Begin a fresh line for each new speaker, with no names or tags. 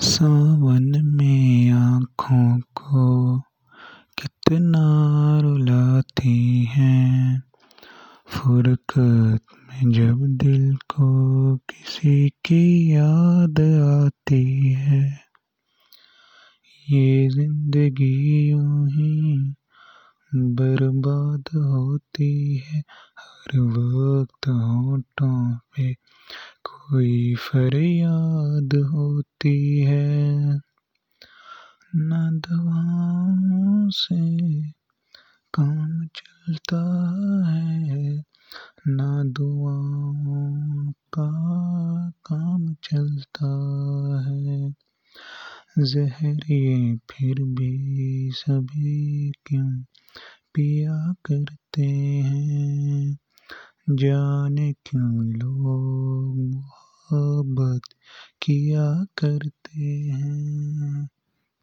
सावन में आँखों को कितना रुलाती हैं। फुरकत में जब दिल को किसी की याद आती है। ये ज़िंदगी यूँ ही बर्बाद होती है। हर वक्त होठों पे कोई फरियाद होती है। ना दवाओं से काम चलता है। ना दुआओं का काम चलता है। जहर ये फिर भी सभी क्यों पिया करते हैं? जाने क्यों लोग मोहब्बत किया करते हैं।